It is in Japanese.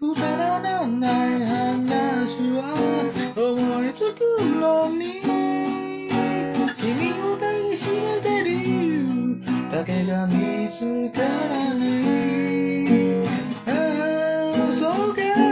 くだらない話は思いつくのに君を抱きしめて理由だけが見つからない。ああそうか。